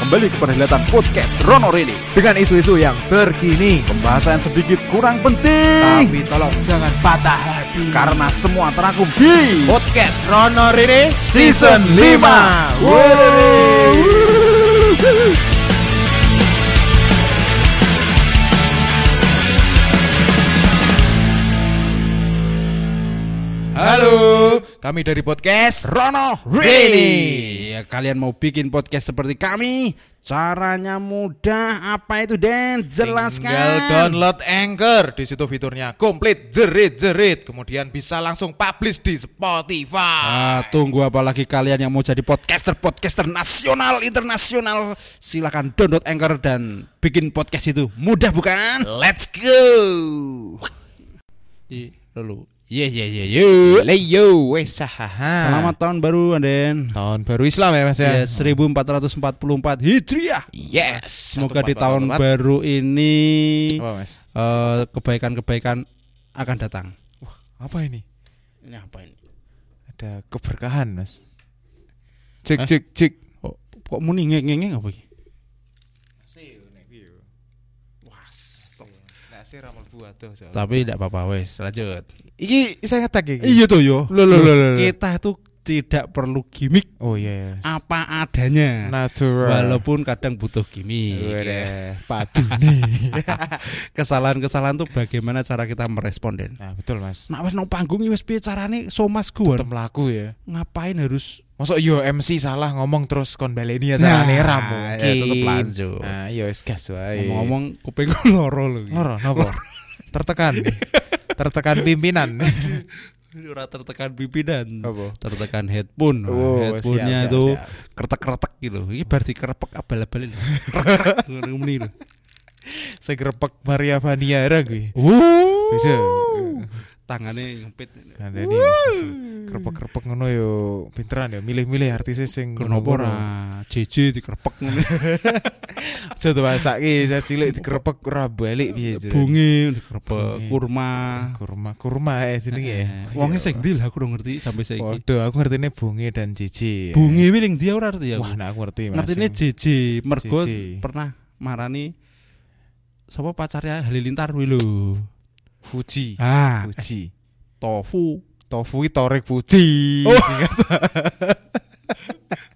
kembali ke perhelatan podcast Rono Rini dengan isu-isu yang terkini. Pembahasan sedikit kurang penting Tapi tolong jangan patah hati. Karena semua terangkum di podcast Rono Rini Season 5. Halo, kami dari podcast Rono Rini. Rini ya, Kalian mau bikin podcast seperti kami Caranya mudah Apa itu Den? Jelaskan Tinggal download Anchor di situ fiturnya komplit jerit-jerit kemudian bisa langsung publish di Spotify. Ah, tunggu apa lagi kalian yang mau jadi podcaster-podcaster nasional, internasional Silahkan download Anchor dan bikin podcast itu Mudah bukan? Let's go. I, lalu Ye ye ye yo. Le yo wes sahaha. Selamat tahun baru Den tahun baru Islam ya Mas ya. Ya, 1444 Hijriah Yes. Semoga di tahun baru ini Apa Mas? eh, kebaikan-kebaikan akan datang. Wah, apa ini? Ini apa ini? Ada keberkahan Mas. Cek cek cek. Kok, kok muni ngeng-ngeng apa iki? Ramal buah tuh. Tapi tidak apa-apa wes, lanjut. Iki saya ngetek iki. Iya tuh yo. Loh, loh, loh. Kita tuh tidak perlu gimmick Oh iya. yes. apa adanya. Natural. Walaupun kadang butuh gimmick. ya. Wadah, padu nih. Kesalahan-kesalahan tuh bagaimana cara kita merespon Den. nah, betul Mas. Nah wes nang panggung wes piye carane somas gua. Tetep laku ya. Ngapain harus Masuk yo MC salah ngomong terus kon baleni ya Nah, ra ya, tetep lanjut. Nah, yo wis gas wae. ngomong-ngomong kuping loro lho. loro napa? Tertekan. Tertekan pimpinan. Ora tertekan pimpinan. Apa? Tertekan headphone. Oh, Headphone-nya itu kretek-kretek gitu. Ini berarti kerepek abal-abal ngono muni lho. Saya gerepek Maria Vaniara gue. Wuh. Tangannya ngempit. Ada nih. Kerepek-kerepek ngono yo pinteran ya milih-milih artisnya sing Kenapa ora JJ dikerepek ngono. Aja tuh masake saya cilik dikerepek ora balik piye. Bungi dikerepek, kurma. kurma kurma ya jenenge ya. Eh, Wonge sing ndi lah aku ora ngerti sampai saiki. Waduh, aku ngertine bungi dan cici. Bungi wiling dia ora ngerti aku. Wah, nah aku ngerti Mas. Ngertine JJ mergo pernah marani sapa pacarnya Halilintar kuwi lho. Fuji. Ah, Fuji. tofu. Tofu iki Torek Fuji. Oh.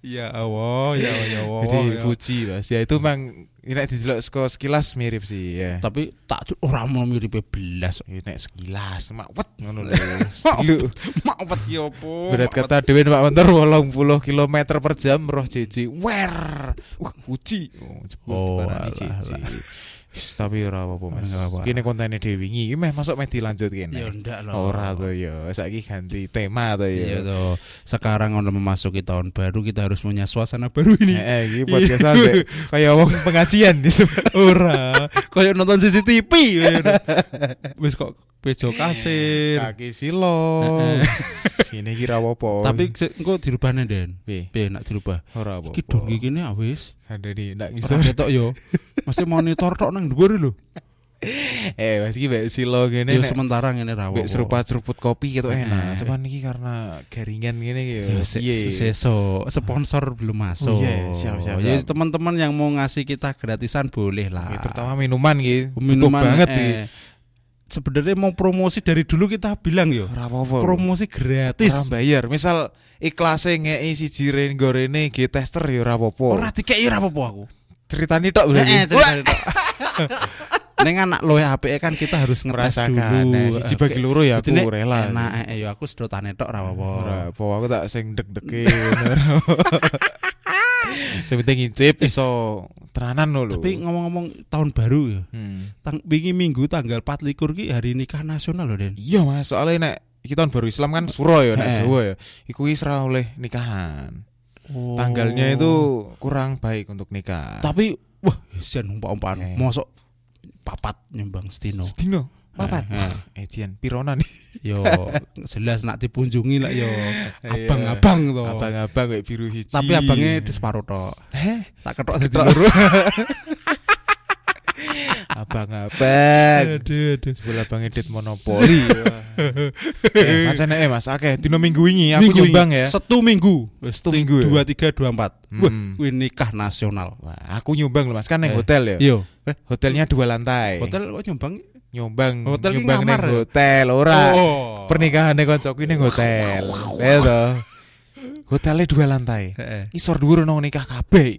Ya Allah, ya Allah, ya Allah. Jadi ya. Fuji Mas. Ya itu memang nek didelok saka sekilas mirip sih ya. Tapi tak ora mau mirip belas. Ya, nek sekilas makwet ngono lho. Maafat ya apa? Berat kata dhewe Pak Mentor 80 km per jam roh JJ. Wer. Fuji. Oh, jebul Oh, alah. Wis, Tapi ora apa-apa Mas. Kene kontene dhewe wingi. Iki meh masuk meh dilanjut kene. Ya ndak loh. Ora to ya. Saiki ganti tema to Iya ya. toh. Sekarang udah memasuki tahun baru kita harus punya suasana baru ini. Eh, iki podcast sampe kaya wong pengajian Ora, kayak nonton CCTV. Wis kok bejo kasir. kaki silo. Sini kira apa? Tapi engko dirubahne Den. piye? Piye nak dirubah? Ora apa. Iki dong iki ne wis. Ada nih, ndak Bisa bisa. ketok yo. Mesti monitor tok nang dhuwur lho. Eh, mas iki mbek silo ngene Yo nek sementara ngene ra apa-apa. seruput-seruput kopi gitu enak. Eh. Cuman iki karena garingan ngene iki Ya, ya. se- seso sponsor belum masuk. Oh, iya, siap, siap, Ya teman-teman yang mau ngasih kita gratisan boleh lah. Oke, terutama minuman gitu. Minuman banget eh, iki. Sebenarnya mau promosi dari dulu kita bilang yo. Apa-apa. Promosi gratis. Ora bayar. Misal ikhlase ngeki siji ren gorene ge tester ya ora apa-apa. Ora ora apa-apa aku. ceritani tok berarti. Eh, ceritanya tok. Neng anak lo ya HP kan kita harus ngetes Merasakan. dulu. Nah, siji bagi loro ya aku Jadi, rela. Enak eh, ya aku sedotane tok ora apa-apa. Ora apa aku tak sing deg-dege. Sing penting ngicip iso tenanan lho. Tapi ngomong-ngomong tahun baru ya. Hmm. Tang wingi minggu tanggal 4 likur ki hari nikah nasional loh Den. Iya Mas, soalnya nek iki tahun baru Islam kan suro ya nek. Jawa ya. Iku wis ora oleh nikahan. Tanggalnya itu kurang baik untuk nikah. tapi wah sian umpah-umpahan. Eh. Mosok papat nyembang setino. Dino, papat. Eh, Eh, Dian, pirona nih. Yo jelas nak dipunjungi lah yo Iya. abang-abang to. Abang-abang kayak biru hiji. Tapi abangnya di separuh tok. Eh, Tak ketok dadi loro. abang-abang. Aduh, aduh. Sebelah Bang Edit monopoli. eh, macane eh Mas, oke, dino minggu ini aku Minggu nyumbang ya. Satu minggu. Satu minggu ya? Dua tiga dua empat. Wah, Hmm. kuwi nikah nasional. Wah, aku nyumbang loh Mas, kan neng Eh, hotel ya. Iya. Eh, hotelnya dua lantai. Hotel kok nyumbang? Nyumbang Hotel ki nyumbang neng ya? hotel ora. Oh. Pernikahan ning koncoku ning hotel. Ya toh. Hotelnya dua lantai. Isor dhuwur nang nikah kabeh.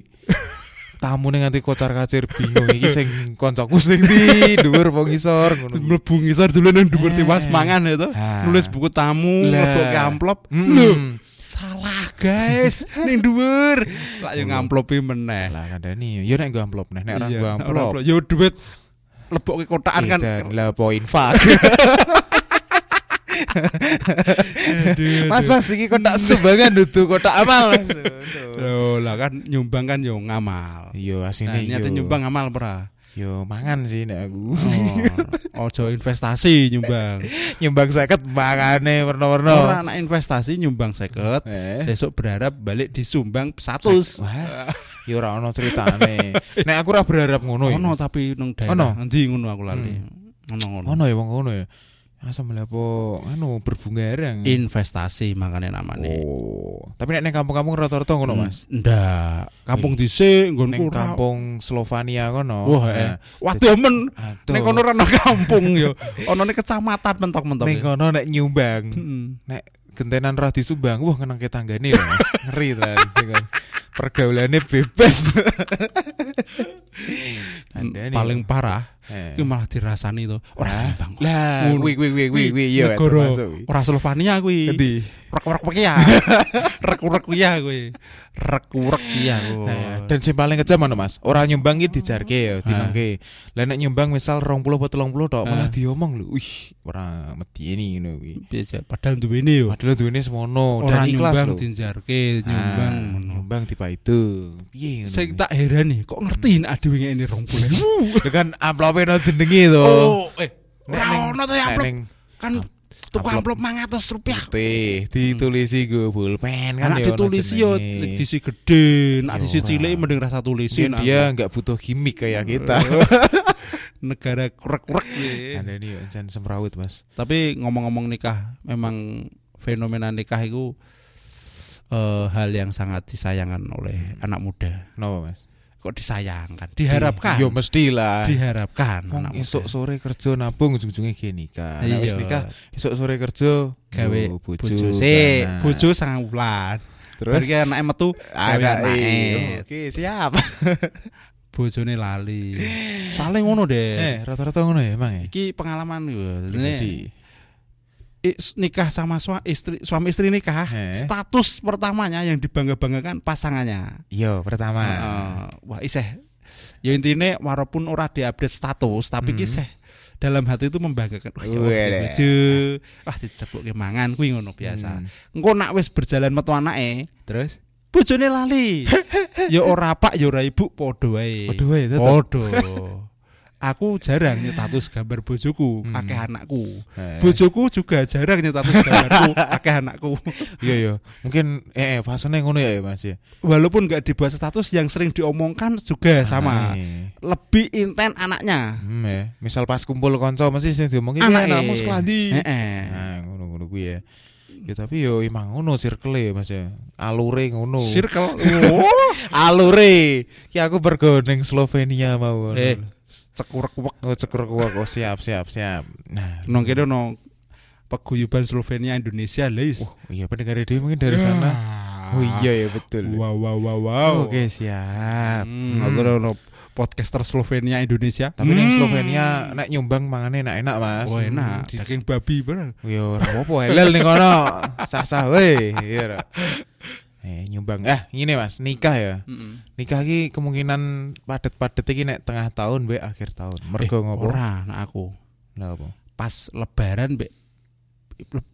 Tamu ning nganti kocar-kacir bingung iki sing koncoku sing ndi dhuwur apa ngisor ngono. mlebu ngisor dulu nang dhuwur Eh. tiwas mangan ya. Nulis buku tamu, Lah. lebokke amplop. Lho, salah guys. ning dhuwur. Lah yo ngamplopi meneh. Lah kandani yo nek nggo amplop nek nek ora Iya, nggo amplop. Yo duit lebokke kotakan kan. Edan, lah po infak. Aduh, Mas. Mas iki kotak sumbangan dudu kotak amal. Loh, lah kan nyumbang kan yo ngamal. Yo Nah, asine nyata yo. nyumbang ngamal ora? Yo mangan sih nek aku. Oh, ojo investasi nyumbang. Nyumbang 50 mangane warna-warna. Ora anak investasi nyumbang 50. Eh. Sesuk berharap balik disumbang 100. Wah, ya ora ono ceritane. Nek aku ora berharap ngono ya. Ono tapi nang Ono? daerah. Endi ngono aku lali. Ono ngono. Ono ya wong ngono ya. Asam melapo anu berbungarang. Investasi makanya namanya. Oh. Tapi nek ning kampung-kampung rata-rata ngono, Mas. Ndak. Kampung dhisik Ning nggonku ora. kampung Slovenia kono. Wah, Nah, eh. Waduh men. Nek kono ora kampung yo. Ono ning kecamatan mentok-mentok. ning ya. kono nek nyumbang. Heeh. Nek gentenan ra disumbang, wah kenang ke tanggane lho, Mas. Ngeri ta. Pergaulannya bebas. Andani. Paling parah Eh. Iki malah dirasani to. Ora Lah, sembang. Lah, Ngono. wi wi wi wi wi yo Negara termasuk. ora Slovenia kuwi. Endi? Rek-rek ya. Rek-rek ya kuwi. Rek-rek ya. Nah, dan sing paling kejam mana Mas? Ora nyumbang iki dijarke ya, dimangke. Lah nek nyumbang misal 20 apa 30 tok malah diomong lho. Wih, ora medeni ngono kuwi. biasa padahal duwene yo. Padahal duwene semono dan ikhlas nyumbang lho. nyumbang Ah, ngono. nyumbang tiba itu. Piye ngono? Sing tak heran nih, kok ngerti nek adewe ngene 20. Lho kan amplope no jenenge to. Oh, eh ora ono to ya nek amplop. Kan tuku amplop 500 rupiah. Teh, ditulisi go pulpen kan ya ditulisi yo jenenge. disi gede, Yo, disi ora. cilik mending rasa tulisi. Mungkin dia nggak butuh gimmick kayak kita. negara kurek-kurek. Ada nih jan semrawut mas. Tapi ngomong-ngomong nikah, memang fenomena nikah itu eh, hal yang sangat disayangkan oleh anak muda. Kenapa mas? Kok disayangkan? Diharapkan. Yo mestilah. diharapkan Wong anak muda. esok sore kerja nabung ujung-ujungnya gini nikah. Nah, Iya. wis nikah esok sore kerja gawe bojo. sik, bojo sangang wulan. Terus Terus anake metu gawe ada anake. Oke, siap. Bojone lali. Soale ngono deh. eh, rata-rata ngono ya emang ya. Iki pengalaman gue. Nikah sama sua- istri suami istri nikah Eh. status pertamanya yang dibangga-banggakan pasangannya Yo, pertama. Heeh. wah iseh ya intinya walaupun ora diupdate status tapi Hmm. kisah dalam hati itu membanggakan wah ya Allah, deh. bojo wah dijebuk mangan kuwi ngono biasa Hmm. engko nak wis berjalan metu anake Terus bojone lali ya ora pak ya ora ibu padha wae Padha wae, aku jarang nyetatus gambar bojoku Hmm. anakku Eh. bojoku juga jarang nyetatus gambarku akeh anakku Iya iya. Mungkin eh, eh fasenya ngono ya Mas ya. walaupun nggak dibuat status yang sering diomongkan juga sama Eh. lebih inten anaknya Hmm, ya. Misal pas kumpul konco mesti sing diomongin Anake. anakmu sekolah di. Heeh. Nah, ngono-ngono kuwi ya. Ya tapi yo emang ngono circle ya Mas ya. Alure ngono. circle oh Alure. Ki aku pergo ning Slovenia mau. ngono. eh cekurek wek Oh cekur kuwi kok siap siap siap. Nah, nong kene no paguyuban Slovenia Indonesia leis oh, iya pendengar dia mungkin dari sana. Oh iya ya betul. wow wow wow wow Oke, siap. Hmm, aku no podcaster Slovenia Indonesia Tapi Hmm. Slovenia nek nyumbang mangane enak-enak, Mas. oh enak Di- daging babi bener Yo ora apa-apa halal ning kono. Sah-sah we. Iya. Eh nyumbang. Ah, ngene Mas, nikah ya. Nikah iki kemungkinan padet-padet iki nek tengah tahun be akhir tahun. Mergo Eh, ngopo? ora nak aku Lah apa? pas lebaran be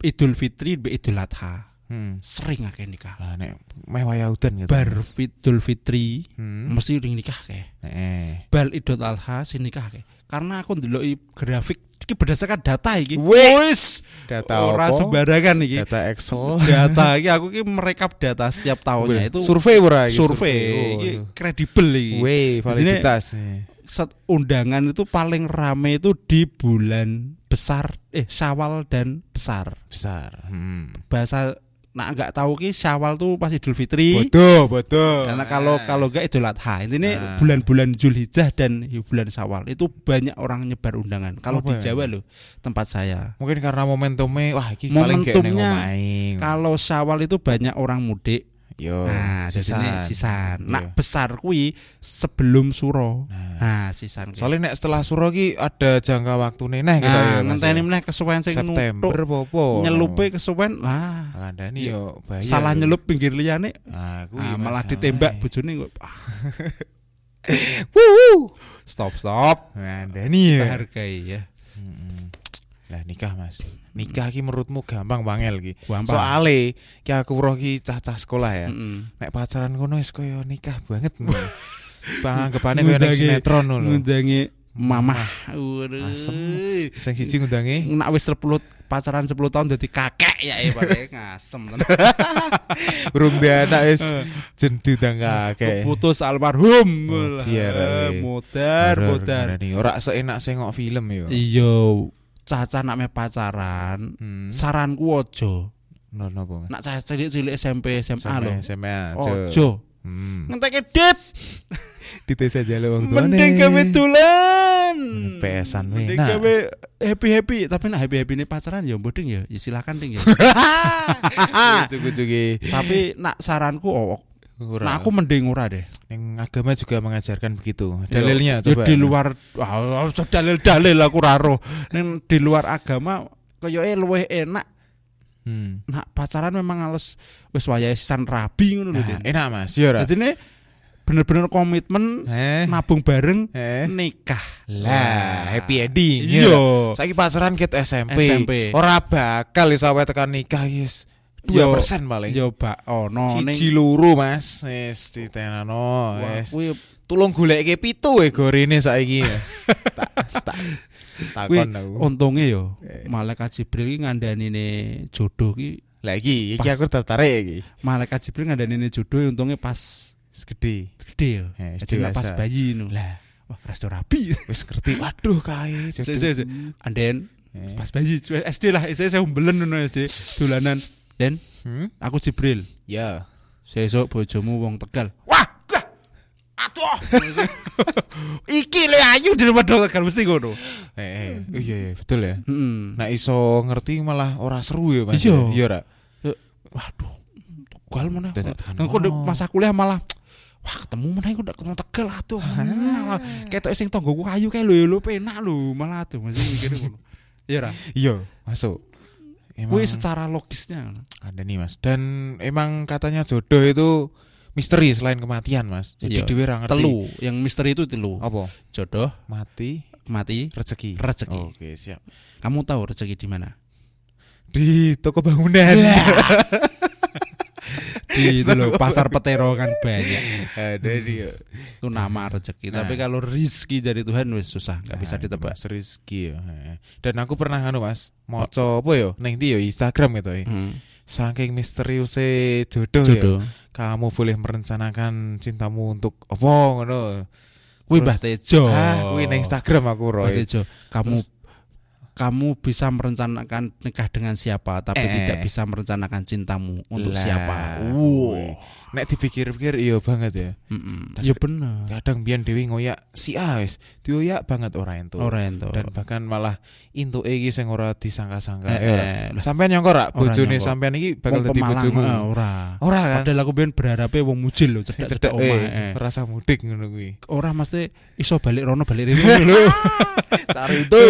Idul Fitri be Idul Adha Hmm. sering akeh nikah Lah nek meh waya udan gitu. bar Idul Fitri Hmm. mesti ring nikah ke Eh. bal Idul Adha sing nikah ke karena aku ndeloki grafik iki berdasarkan data iki Wis, data ora sembarangan iki Data Excel. data iki aku iki merekap data setiap tahunnya itu survei ora iki? survei iki kredibel iki Weh, validitas. set- undangan itu paling rame itu di bulan besar eh Syawal dan besar. Besar. Hmm. Bahasa nak nggak tahu ki Syawal tuh pas Idul Fitri. Bodoh, bodoh. Karena kalau kalau enggak Idul Adha. Intinya Nah. bulan-bulan Zulhijjah dan bulan Syawal itu banyak orang nyebar undangan. Kalau di ya? Jawa loh tempat saya. mungkin karena momentumnya wah iki paling Momentumnya. Kalau Syawal itu banyak orang mudik. Yo. Nah, jadi ini sisan. sisan. Iya. Nak besar kui sebelum suro. Nah, sisan. kuwi. Soalnya nek setelah suro ki ada jangka waktu nih kita nah, ya. Mas, ngenteni ya. meneh kesuwen sing September popo. Nyelupe kesuwen lah. Kandani yo bayar. Salah nyelup pinggir liyane. Nah, kuwi Ah, malah ditembak bojone kok. Ah, Wuh. Stop, stop. Kandani ya. Hargai ya. Lah nikah Mas. Nikah ki menurutmu gampang bangel ki. Soale ki aku roh ki cah-cah sekolah ya. Heeh. Nek pacaran kono wis koyo nikah banget ngono. Panganggepane koyo nek sinetron lho. Ngundangi mamah. Waduh. Asem. Sing siji ngundangi Nak wis 10 pacaran 10 tahun dadi kakek ya eh paling ngasem urung anak wis jen diundang kakek. Putus almarhum. Eh. Modar, modar. Ora seenak sengok film yo. Iya, caca nak me pacaran. Hmm. Saranku ojo. No nopo. Nak caca cilik-cilik SMP, SMA lho. SMA aja. Ojo. Hmm. Ngenteke dit. Di tes aja lho wong tuane. Mending gawe dolan. PS-an we. Mending Nah. gawe happy-happy, tapi nak happy-happy ini pacaran ya boding ya. Ya silakan ding ya. Tapi nak saranku oh, nah aku mending ora deh. Yang agama juga mengajarkan begitu. Dalilnya Ya, coba. di luar ah, ah, dalil-dalil aku raro. Ning di luar agama koyoke luwih enak Hmm. nak pacaran memang harus wis wayahe sisan rabi ngono lho. Nah, enak Mas, yo ora. Jadi ini bener-bener komitmen Eh. nabung bareng Eh. nikah. Lah, happy ending. Iya. Saiki pacaran ket SMP. SMP. Ora bakal iso tekan nikah wis. 2% paling. Yo bak ono ning Siji loro Mas, wis ditenano wis. Tulung goleke pitu we gorene saiki Mas. tak tak takon aku. untunge yo Eh. malaikat Jibril ki ngandani jodoh ki Lah iki aku tertarik iki. malaikat Jibril ngandani jodoh untungnya pas Wis gede. yo. Eh, Jadi pas bayi no. Lah, Wah, resto rapi. wis ngerti. Waduh kae. Se. Anden Eh. pas bayi SD lah, SD saya umbelen ngono SD dolanan. Den, Hmm? aku Jibril. Ya. Sesuk bojomu wong Tegal. Wah, gah. Atuh. Iki le ayu daripada Tegal mesti ngono. Eh, eh. iya iya betul ya. Heeh. Nah iso ngerti malah ora seru ya Mas. Iya. Iya ora. Waduh, Tegal mana? Engko masa kuliah malah Wah ketemu mana aku udah ketemu tegal atuh. Malah Ketok sing tonggoku kayu kae lho lho penak lho malah atuh masih mikir ngono. Iya ra. Iya, masuk. Emang Kuwi secara logisnya. ada nih Mas. Dan emang katanya jodoh itu misteri selain kematian Mas. Jadi Iya. ngerti. Telu, yang misteri itu telu. Apa? Jodoh, Mati, mati, rezeki. rezeki. Oke, siap. Kamu tahu rezeki di mana? Di toko bangunan. Di itu loh, pasar petero kan banyak. ada dia. Itu nama rezeki. Nah. Tapi kalau rizki dari Tuhan wis susah, nggak bisa Nah, ditebak. Mas Rizky ya. Dan aku pernah anu Mas, maca apa yo? Ning ndi yo Instagram gitu ya. Hmm. Saking misteriusnya jodoh, Jodoh. ya. Kamu boleh merencanakan cintamu untuk apa ngono. Kuwi Terus- Mbah Tejo. Ah, kuwi nang Instagram aku Mbah Roy. Tejo. Kamu kamu bisa merencanakan nikah dengan siapa, tapi Eh. tidak bisa merencanakan cintamu untuk Lah, siapa. Wow. Nek dipikir-pikir iya banget ya. Mm-mm. Ya bener. Kadang biyen Dewi ngoyak si A wis, dioyak banget ora ento. Ora ento. Dan bahkan malah intu iki sing ora disangka-sangka. Eh, Eh, ora. eh. Sampean nyangka ora Ora bojone sampean iki bakal dadi bojomu? eh, ora. Ora kan? Padahal aku ben berharapnya wong mujil lho, cedak-cedak omah. eh, eh. rasa mudik ngono kuwi. Ora mesti iso balik rono balik rene lho. Cari itu.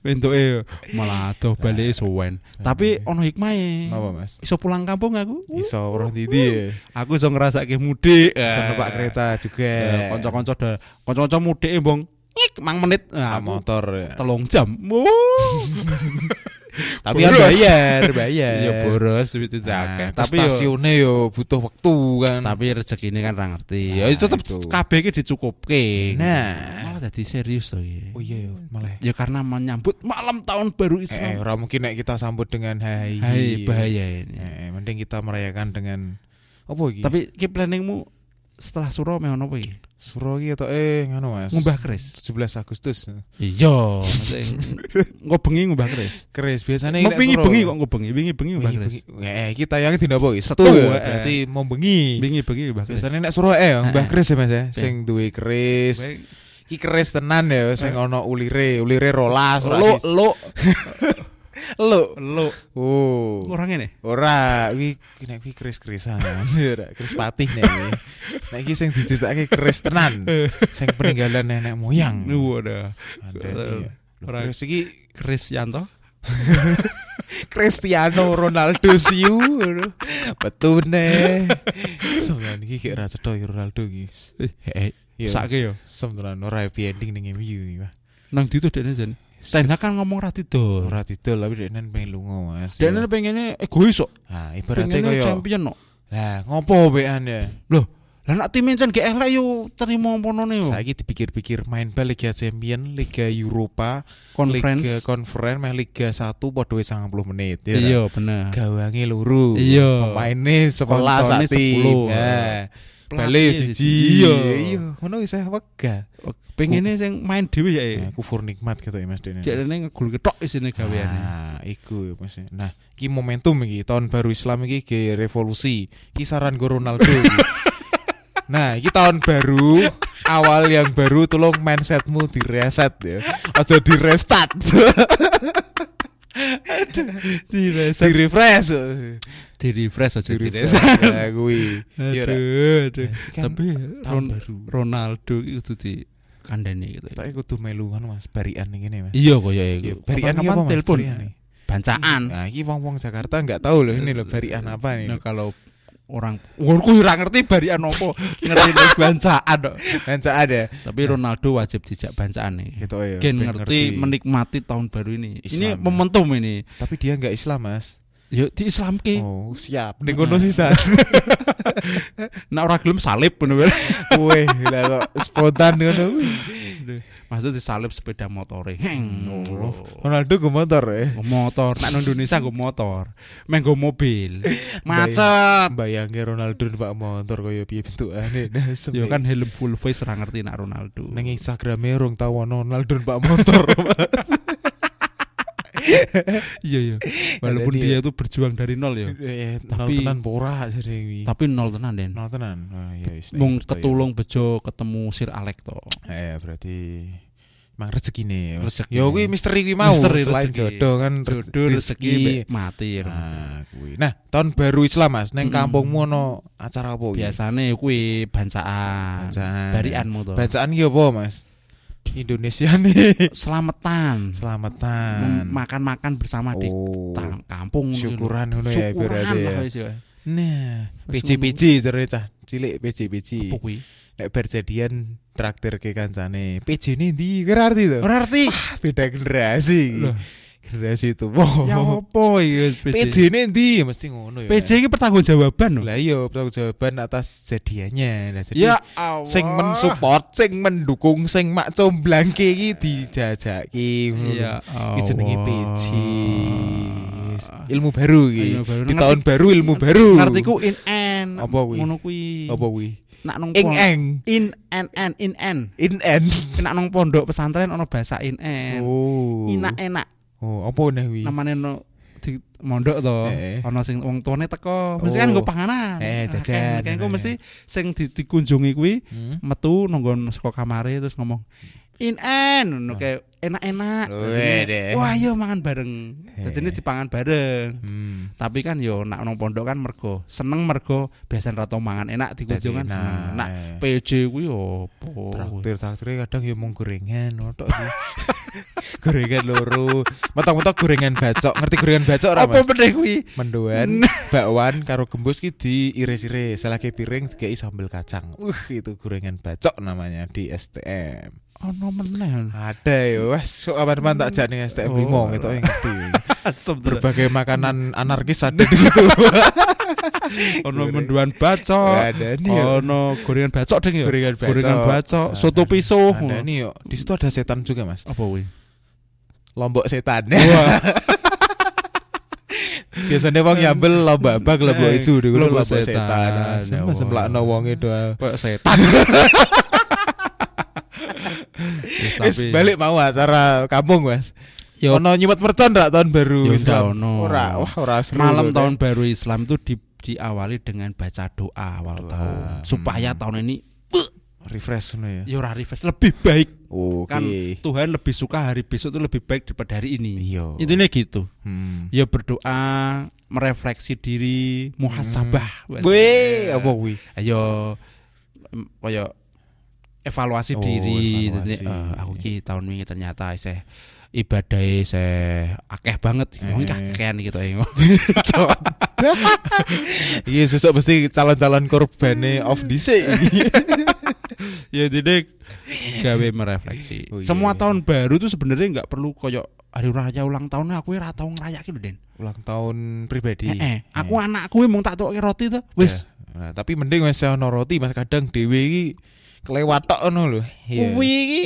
Bentuke malah adoh balik suwen. Tapi ono hikmahe. Apa Mas? Iso pulang kampung aku. Iso roh didi. Aku iso ngrasake mudik. Iso Eh. numpak kereta juga. Eh, Kanca-kanca da- kanca-kanca mudik e bong. Ngik mang menit. Nah, motor ya. telung jam. Tapi kan bayar, bayar. Ya boros duit itu Nah, tapi yo stasiunnya yo butuh waktu kan. tapi rezeki ini kan ra ngerti. Nah, Ya tetep kabeh iki dicukupke. Nah. malah dadi serius to iki. Oh iya yo, malah. Ya karena menyambut malam tahun baru Eh, Islam. ora mungkin nek kita sambut dengan hai. Hai bahaya ini. Eh, mending kita merayakan dengan apa iki? Tapi ki planningmu setelah suro meh ono iki? Suro iki eh ngono Mas. Ngumbah keris. 17 Agustus. Iya, maksudnya engko bengi ngumbah keris. Keris biasanya Mau bengi bengi kok engko bengi, bengi ngumbah keris. Eh kita yang dina apa iki? Setu, eh. Berarti mau bengi. Bengi bengi ngumbah keris. Biasanya nek suruh eh mbah Eh. keris ya Mas ya. Sing duwe keris. Iki keris tenan ya sing ono ulire, ulire rolas, Lo lo Lo. lo Oh. kurang ini. Ora, iki nek iki keris-kerisan. Ora, keris patih nek iki. Nek iki sing dicritake keris tenan. Sing peninggalan nenek moyang. Waduh. Ada nih ya. Ora. Keris iki Chris Yanto. Cristiano Ronaldo siu. Betune. Sampeyan iki kayak ra cetha iki Ronaldo iki. Eh. Sake yo. Sebenarnya ora happy ending ning MU iki, Pak. Nang ditu dene jan. Ten Hag kan ngomong ra didol. Ora didol tapi dekne pengen lunga, Mas. Dene pengennya egois kok. Nah, ibaratnya kaya champion kok. Lah, ngopo bean ya? Loh, lah nak tim jan gak elek yo terima ponone yo. Saiki dipikir-pikir main bal Liga Champion, Liga Eropa, Conference. Liga Conference, main Liga 1 padha wis 90 menit. ya Iya, bener. Gawange loro. Iya. Pemaine 11 Koncone sak tim. 10. Nah, Bale siji. siji. Iya. Iya, ngono wis wega. Pengennya sing main dhewe ya. Nah, kufur nikmat gitu ya Mas Dene. Jadi ini ngegul ketok isine gaweane. Nah, iku ya, Mas. Nah, iki momentum iki tahun baru Islam iki ge revolusi. Iki saran go Ronaldo. Nah, iki tahun baru, awal yang baru tolong mindsetmu direset ya. Aja di restart. Di di refresh. Di refresh aja Di refresh. Ya kuwi. Iya, Ra. Aduh, aduh. Kan Tapi Ron- baru. Ronaldo itu di kandani gitu. Tapi kudu melu kan Mas, barian ngene Mas. Iya kok ya Iya, iku. barian iki Kapan apa Mas? telepon. Barian. Bancaan. Nah, iki wong-wong Jakarta enggak tahu loh ini loh barian apa nih. Nah, kalau orang wong ku ora ngerti barian opo, ngerti bancaan kok. Baca ada. Tapi Ronaldo wajib dijak bancaan nih. Gitu ya. Gen ben ngerti, menikmati tahun baru ini. ini Islam. momentum ini. Tapi dia enggak Islam, Mas. Yuk di Islam ki. Oh, siap. Ning kono sisa. Nek ora gelem salib bener-bener. Weh, lah kok spontan ngono kuwi. Maksud disalib sepeda motore. Heng. Oh, Ronaldo go motor ya. Nggo motor, nek nang Indonesia nggo motor. Meh nggo mobil. Macet. Bayangke Ronaldo numpak motor kaya piye bentukane. Nah, Yo sempe- kan helm full face ora ngerti nak Ronaldo. Nang Instagram rong tau ono Ronaldo numpak motor. Iya iya. Walaupun dia itu berjuang dari nol ya. Eh, nol Tapi- tenan pora kuwi. Tapi nol tenan Den. Nol tenan. Oh, iya Mung ketulung bejo ketemu Sir Alex to. Eh, berarti Emang rezeki nih Rezeki. Ya kuwi misteri kuwi mau Misteri Selain rezeki. jodoh kan Jodoh rezeki mbek mati ya. Nah, kuwi. Nah, tahun baru Islam Mas, neng Mm-mm. kampungmu ono acara apa kuwi? Biasane kuwi bancaan. Bacaan. Barianmu to. Bacaan ki apa, Mas? Indonesia nih. Selamatan. Selamatan. Makan-makan bersama di Oh. tang- kampung. Syukuran ngono ya berarti lah ya. wis ya. Nah, PJ-PJ cah cilik PJ-PJ. Apa kuwi? Nek berjadian traktir ke kancane. PJ ini ndi? Kira arti to? Ora ngerti. Beda generasi. Loh. Generasi itu. Oh. Ya apa iki PJ? PJ ini ndi? Mesti ngono ya. PJ iki pertanggungjawaban lho. Lah iya, jawaban atas jadiannya. Nah, jadi Ya Allah. sing mensupport, sing mendukung, sing mak comblangke iki dijajaki ngono. Ya Iki jenenge Allah. PJ. Ilmu baru iki. Ilmu baru. Di Ngerti- tahun baru ilmu baru. Ngertiku in en. Apa kuwi? Ngono kuwi. apa kuwi? Nak nong Ing eng. In en en in en. In end. Nak nong pondok pesantren ono bahasa in en. Oh. Inak enak. Oh, apa nih wi? Namane no di mondok to. Eh. Ono sing wong tuane teko. Mesti kan Oh. nggo panganan. Eh, jajan. Kayak engko mesti sing di, dikunjungi kuwi Hmm? metu nonggon saka kamare terus ngomong in en ngono kayak enak-enak. Wah, yo mangan bareng. Jadi ini dipangan bareng. Hmm. Tapi kan yo nak nong pondok kan mergo seneng mergo biasa rata mangan enak dikunjung kan Dadi seneng. enak, Nak eh. PJ kuwi opo? Traktir traktir kadang ya mung gorengan sih. gorengan loro. Metok-metok gorengan bacok. Ngerti gorengan bacok ora Apa Mas? meneh kuwi? Mendoan, bakwan karo gembus ki diiris-iris. Selagi piring dikai sambal kacang. Uh, itu gorengan bacok namanya di STM. Ono meneh. Ada ya, wes kok aman tak ning STM Oh, 5 gitu yang ngerti. Berbagai makanan anarkis ada di situ. ono menduan bacok. Ada nih. Ono gorengan bacok ding ya. Gorengan bacok. Gorengan bacok, Ada soto nih. pisau. Ada nih yuk. Di situ ada setan juga, Mas. Apa kuwi? Lombok setan. Biasanya wong nyambel lomba bak lomba isu dulu lomba setan. semplakno wonge doa. kok setan. Wis tapi balik mau acara kampung, Mas. Yo. Ono nyimet mercon rak tahun baru Yo, Islam? ono. Ora, wah ora seru. malam lho, tahun baru Islam itu di, diawali dengan baca doa awal tahun supaya tahun ini Dek. refresh ya. ya ora refresh lebih baik Oke. kan Tuhan lebih suka hari besok itu lebih baik daripada hari ini Iya. intinya gitu Hmm. ya berdoa merefleksi diri muhasabah Weh, apa kuwi? ayo kaya evaluasi Oh, diri evaluasi. Jadi, eh, aku ki tahun ini ternyata saya ibadah saya akeh banget Eh. mungkin kakean gitu ya Iya, sesuk mesti calon-calon korbane off dhisik. ya jadi gawe merefleksi Oh, iya, semua iya. tahun baru tuh sebenarnya nggak perlu koyo hari raya ulang tahun aku ora tau ngerayakin lho Den Ulang tahun pribadi. eh, eh, aku anakku emang tak tuh roti tuh wis Ya. Nah, tapi mending wis ono roti Mas kadang dhewe iki kelewat tok ngono lho. Iya. kuwi iki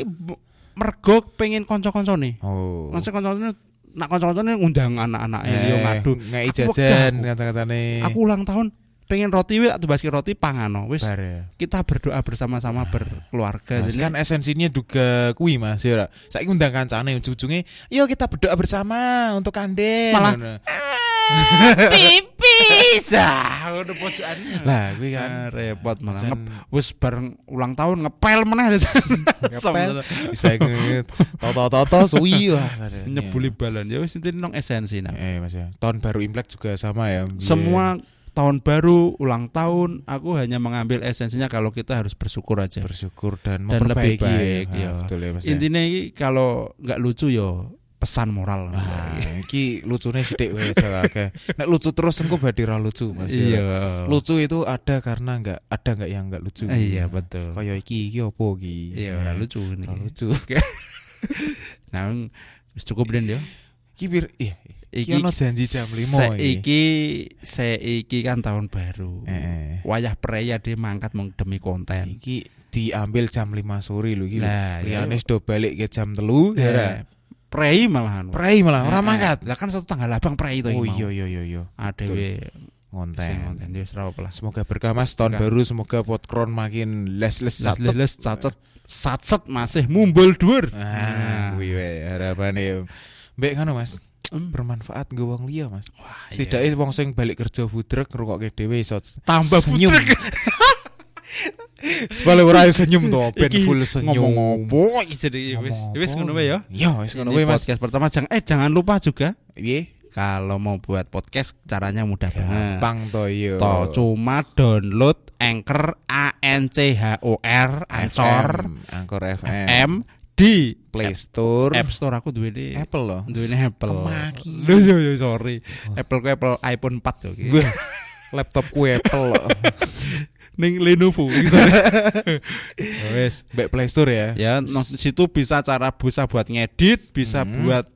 mergo pengen kanca-kancane Oh. kanca-kancane nak kanca-kancane ngundang anak-anak Eh, liya ngadu ngei Aku jajan kata-katane. aku ulang tahun pengen roti wis tak tubaski roti pangano wis Bar ya. kita berdoa bersama-sama berkeluarga Mas, Jadi kan esensinya juga kui mas ya. Saya undang kancane ujung-ujungnya yuk kita berdoa bersama untuk kanden Malah-. ah udah pojokannya lah kui kan Ah, repot malah Jan- Ngep- wis bareng ulang tahun ngepel meneh. Ngepel. Bisa nge toto-toto suwi. Wah nyebuli balan. Ya wis intinya nong esensi nah eh mas ya. Tahun baru imlek juga sama ya. Semua tahun baru ulang tahun aku hanya mengambil esensinya kalau kita harus bersyukur aja. Bersyukur dan dan lebih memperbaiki. baik ya, ya. Betul ya mas ya. intinya kalau nggak lucu yo pesan moral Wah, iki lucune sithik wae akeh. Nek lucu terus engko badhe ra lucu Mas. ya. iya Lucu itu ada karena enggak ada enggak yang enggak lucu. iya betul Kaya iki iki opo iki? iya ora lucu ini Ora lucu. nah wis cukup den yo Iki bir iya. Iki Iki ono janji jam 5 iki. Saiki saiki kan tahun baru. Eh, Wayah preya dia mangkat mung demi konten. iki diambil jam 5 sore lho iki. Iya. Liyane do balik ke jam 3 ya. Eh, Prei malahan. Prei malah ora Eh, mangkat. Lah kan satu tanggal abang prei itu Oh iya iya iya iya. Adewe sing Ngonten. konten dia ora apa lah. Semoga berkah Mas tahun baru semoga podcast makin les-les satu. Les cacet sacet masih mumbul dhuwur. Ah, kuwi wae harapane. Mbek ngono Mas. Hmm. bermanfaat nggo wong liya Mas. Wah, Setidaknya wong sing balik kerja budrek ngrungokke dhewe iso Tambah senyum. Sebalik ora senyum to, ben full senyum. Ngomong apa iki jadi wis ngono wae ya. Iya, wis ngono wae Mas. podcast pertama jangan eh jangan lupa juga Piye? kalau mau buat podcast caranya mudah banget. Gampang to iya. Toh cuma download Anchor A N C H O R Anchor Anchor FM, di Play Store, App Store aku duwe di Apple loh. duwe ini Apple. Kemaki. Yo yo sorry. Apple ku Apple iPhone 4 yo. Gue laptop ku Apple. Ning Lenovo iki sorry. Ya Wes. Mbak Play Store ya. Ya, no, situ bisa cara bisa buat ngedit, bisa buat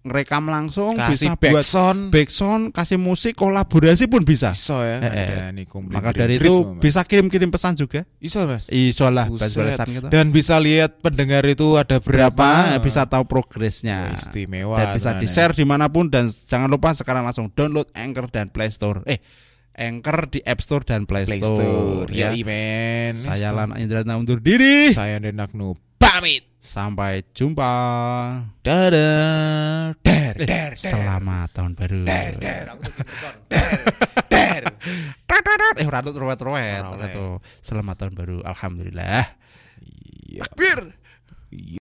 ngerekam langsung, Hmm. Kasih bisa buat backsound. backsound, kasih musik, kolaborasi pun bisa. Iso ya. Eh, eh. Nih Maka dari itu Mas. bisa kirim-kirim pesan juga. Iso Mas. Iso lah, gitu. Dan bisa lihat pendengar itu ada berapa, berapa bisa tahu progresnya istimewa. dan bisa di ya. share di mana pun dan jangan lupa sekarang langsung download Anchor dan Play Store eh Anchor di App Store dan Play, Play Store, Store. Ya, men. saya Lana Indrana undur diri Saya Denak Nu pamit. sampai jumpa Dadah. Der, Eh, der, der. selamat tahun baru Der, der. Aku tuh. Der, der. eh ratut ruwet ruwet selamat tahun baru alhamdulillah Iya. takbir Iya.